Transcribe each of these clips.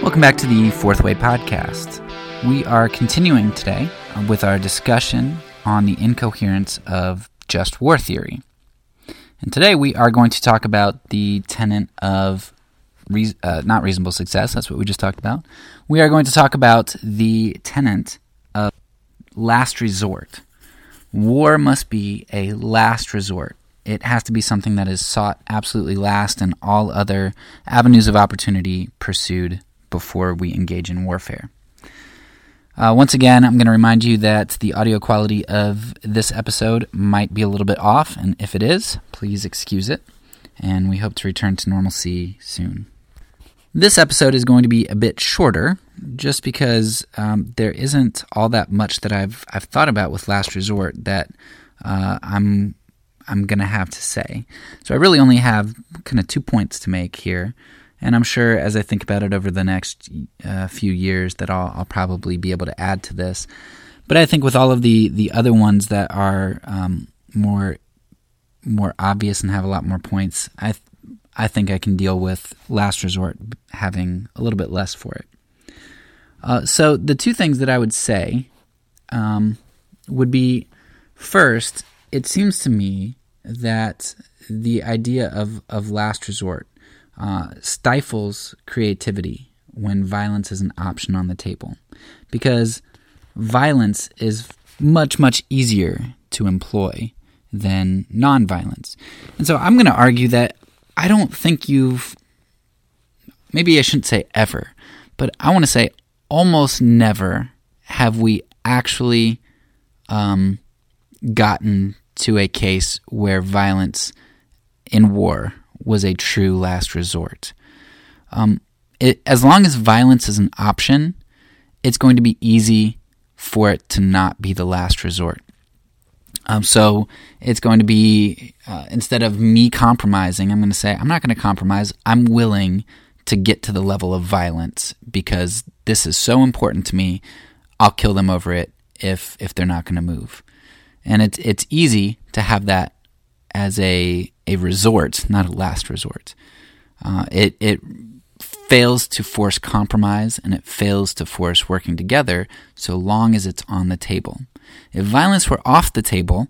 Welcome back to the Fourth Way Podcast. We are continuing today with our discussion on the incoherence of just war theory. And today we are going to talk about the tenet of re- uh, not reasonable success. That's what we just talked about. We are going to talk about the tenet of last resort. War must be a last resort. It has to be something that is sought absolutely last and all other avenues of opportunity pursued before we engage in warfare. Uh, once again, I'm going to remind you that the audio quality of this episode might be a little bit off, and if it is, please excuse it. And we hope to return to normalcy soon. This episode is going to be a bit shorter, just because um, there isn't all that much that I've I've thought about with Last Resort that uh, I'm I'm gonna have to say. So I really only have kind of two points to make here, and I'm sure as I think about it over the next uh, few years that I'll, I'll, probably be able to add to this. But I think with all of the the other ones that are um, more more obvious and have a lot more points, I I think I can deal with Last Resort having a little bit less for it. Uh, so the two things that I would say um, would be first, it seems to me that the idea of, of last resort uh, stifles creativity when violence is an option on the table because violence is much, much easier to employ than nonviolence. And so I'm going to argue that I don't think you've, maybe I shouldn't say ever, but I want to say almost never have we actually um, gotten to a case where violence in war was a true last resort. Um, it, as long as violence is an option, it's going to be easy for it to not be the last resort. Um, so it's going to be uh, instead of me compromising, I'm going to say I'm not going to compromise. I'm willing to get to the level of violence because this is so important to me. I'll kill them over it if if they're not going to move. And it's it's easy to have that as a a resort, not a last resort. Uh, it it fails to force compromise and it fails to force working together so long as it's on the table. If violence were off the table,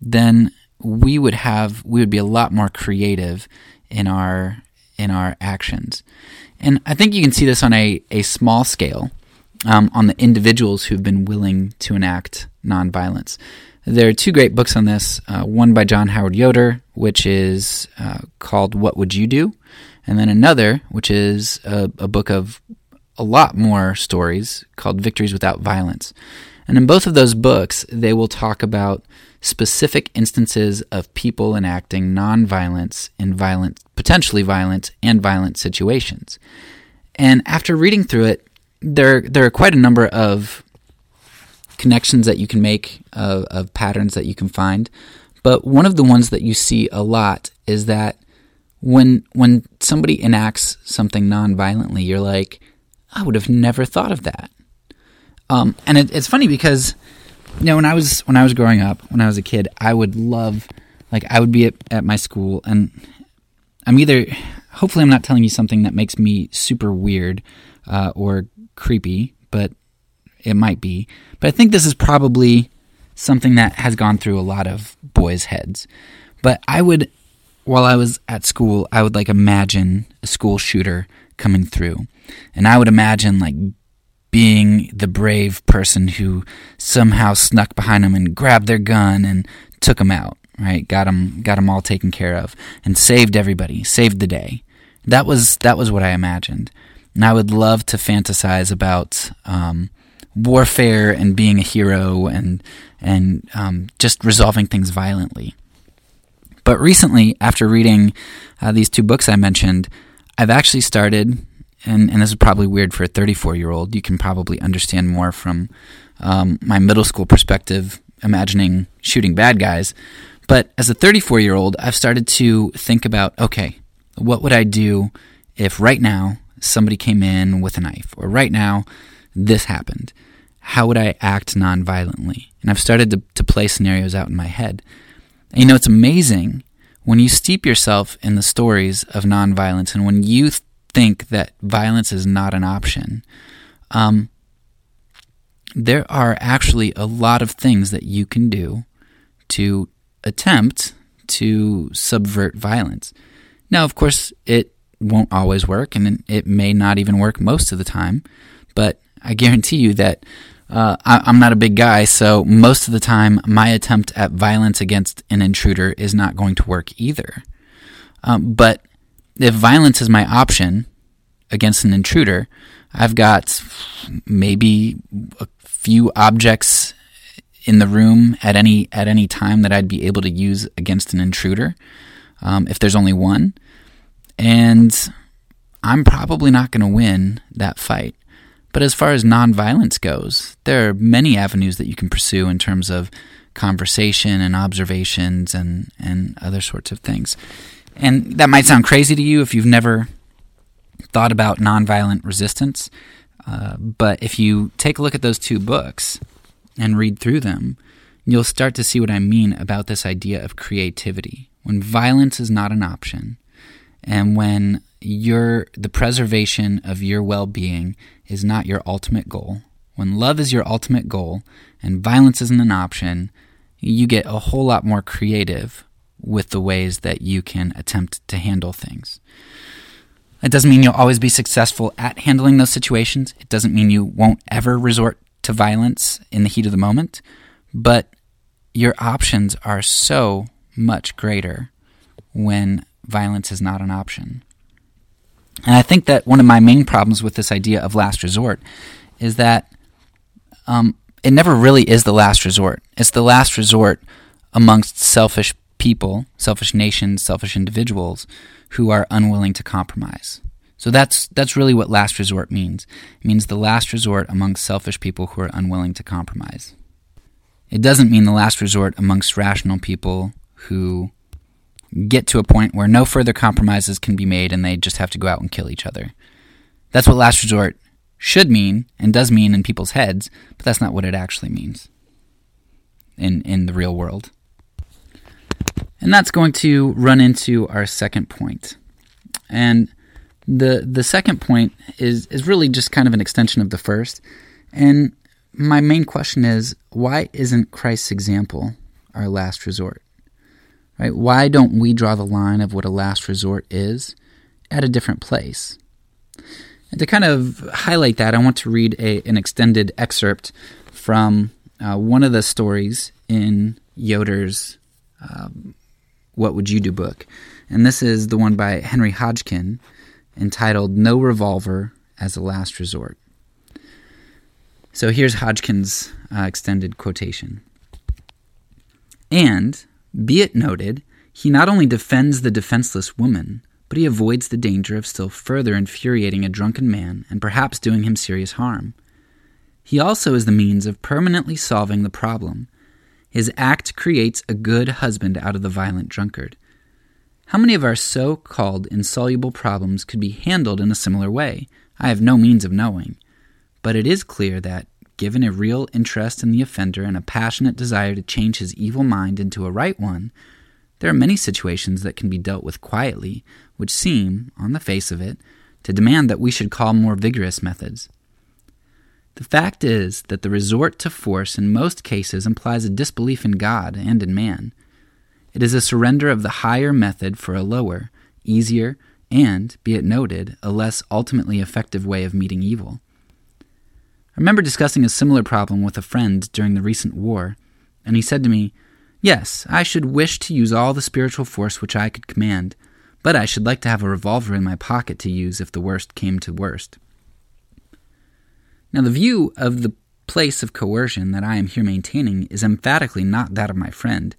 then we would have we would be a lot more creative in our in our actions. And I think you can see this on a, a small scale um, on the individuals who've been willing to enact nonviolence. There are two great books on this. Uh, one by John Howard Yoder, which is uh, called What Would You Do? And then another, which is a, a book of a lot more stories called Victories Without Violence. And in both of those books, they will talk about specific instances of people enacting nonviolence in violent, potentially violent, and violent situations. And after reading through it, there there are quite a number of connections that you can make of, of patterns that you can find. But one of the ones that you see a lot is that when when somebody enacts something nonviolently, you're like, I would have never thought of that. Um, and it, it's funny because you know when I was when I was growing up, when I was a kid, I would love like I would be at, at my school and I'm either hopefully I'm not telling you something that makes me super weird uh, or creepy, but it might be. But I think this is probably something that has gone through a lot of boys' heads. But I would, while I was at school, I would like imagine a school shooter coming through. And I would imagine like being the brave person who somehow snuck behind them and grabbed their gun and took them out, right? Got them, got them all taken care of and saved everybody, saved the day. That was that was what I imagined, and I would love to fantasize about um, warfare and being a hero and and um, just resolving things violently. But recently, after reading uh, these two books I mentioned, I've actually started and, and this is probably weird for a 34 year old. You can probably understand more from um, my middle school perspective, imagining shooting bad guys. But as a 34 year old, I've started to think about okay, what would I do if right now somebody came in with a knife, or right now this happened? How would I act non-violently? And I've started to, to play scenarios out in my head. And you know, it's amazing when you steep yourself in the stories of nonviolence and when you th- think that violence is not an option, um, there are actually a lot of things that you can do to attempt to subvert violence. Now, of course, it won't always work, and it may not even work most of the time, but I guarantee you that uh, I, am not a big guy, so most of the time, my attempt at violence against an intruder is not going to work either. Um, but if violence is my option against an intruder, I've got maybe a few objects in the room at any at any time that I'd be able to use against an intruder. Um, if there's only one, and I'm probably not going to win that fight. But as far as nonviolence goes, there are many avenues that you can pursue in terms of conversation and observations and, and other sorts of things. And that might sound crazy to you if you've never thought about nonviolent resistance. Uh, but if you take a look at those two books and read through them, you'll start to see what I mean about this idea of creativity. When violence is not an option, and when your the preservation of your well-being is not your ultimate goal, when love is your ultimate goal and violence isn't an option, you get a whole lot more creative with the ways that you can attempt to handle things. It doesn't mean you'll always be successful at handling those situations. It doesn't mean you won't ever resort to violence in the heat of the moment, but your options are so much greater when violence is not an option. And I think that one of my main problems with this idea of last resort is that um, it never really is the last resort. It's the last resort amongst selfish people, selfish nations, selfish individuals who are unwilling to compromise. So that's that's really what last resort means. It means the last resort amongst selfish people who are unwilling to compromise. It doesn't mean the last resort amongst rational people who get to a point where no further compromises can be made and they just have to go out and kill each other. That's what last resort should mean and does mean in people's heads, but that's not what it actually means in, in the real world. And that's going to run into our second point. And the the second point is is really just kind of an extension of the first. And my main question is why isn't Christ's example our last resort? Right? Why don't we draw the line of what a last resort is at a different place? And to kind of highlight that, I want to read a, an extended excerpt from uh, one of the stories in Yoder's um, What Would You Do book. And this is the one by Henry Hodgkin entitled No Revolver as a Last Resort. So here's Hodgkin's uh, extended quotation. And be it noted, he not only defends the defenseless woman, but he avoids the danger of still further infuriating a drunken man and perhaps doing him serious harm. He also is the means of permanently solving the problem. His act creates a good husband out of the violent drunkard. How many of our so called insoluble problems could be handled in a similar way? I have no means of knowing. But it is clear that, given a real interest in the offender and a passionate desire to change his evil mind into a right one, there are many situations that can be dealt with quietly, which seem, on the face of it, to demand that we should call more vigorous methods. The fact is that the resort to force in most cases implies a disbelief in God and in man. It is a surrender of the higher method for a lower, easier, and, be it noted, a less ultimately effective way of meeting evil. I remember discussing a similar problem with a friend during the recent war, and he said to me, Yes, I should wish to use all the spiritual force which I could command, but I should like to have a revolver in my pocket to use if the worst came to worst. Now, the view of the place of coercion that I am here maintaining is emphatically not that of my friend.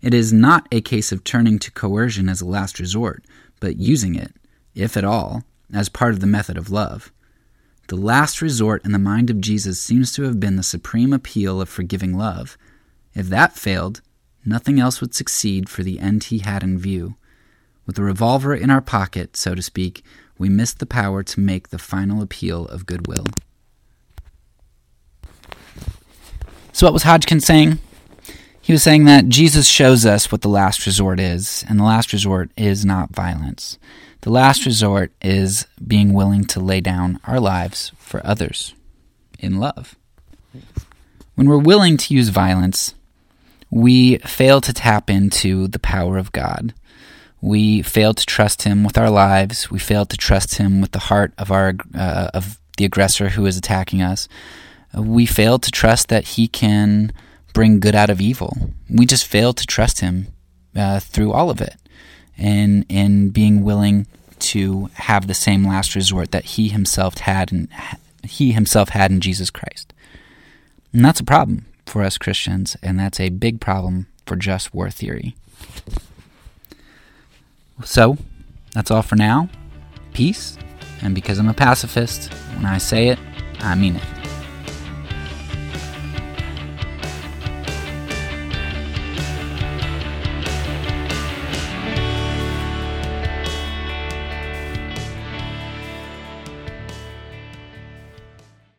It is not a case of turning to coercion as a last resort, but using it, if at all, as part of the method of love. The last resort in the mind of Jesus seems to have been the supreme appeal of forgiving love. If that failed, nothing else would succeed for the end he had in view. With the revolver in our pocket, so to speak, we missed the power to make the final appeal of goodwill. So, what was Hodgkin saying? He was saying that Jesus shows us what the last resort is, and the last resort is not violence. The last resort is being willing to lay down our lives for others in love. When we're willing to use violence, we fail to tap into the power of God. We fail to trust Him with our lives. We fail to trust Him with the heart of our uh, of the aggressor who is attacking us. We fail to trust that He can bring good out of evil. We just fail to trust Him uh, through all of it, and in being willing to have the same last resort that He Himself had and He Himself had in Jesus Christ. And that's a problem for us Christians, and that's a big problem for just war theory. So, that's all for now. Peace, and because I'm a pacifist, when I say it, I mean it.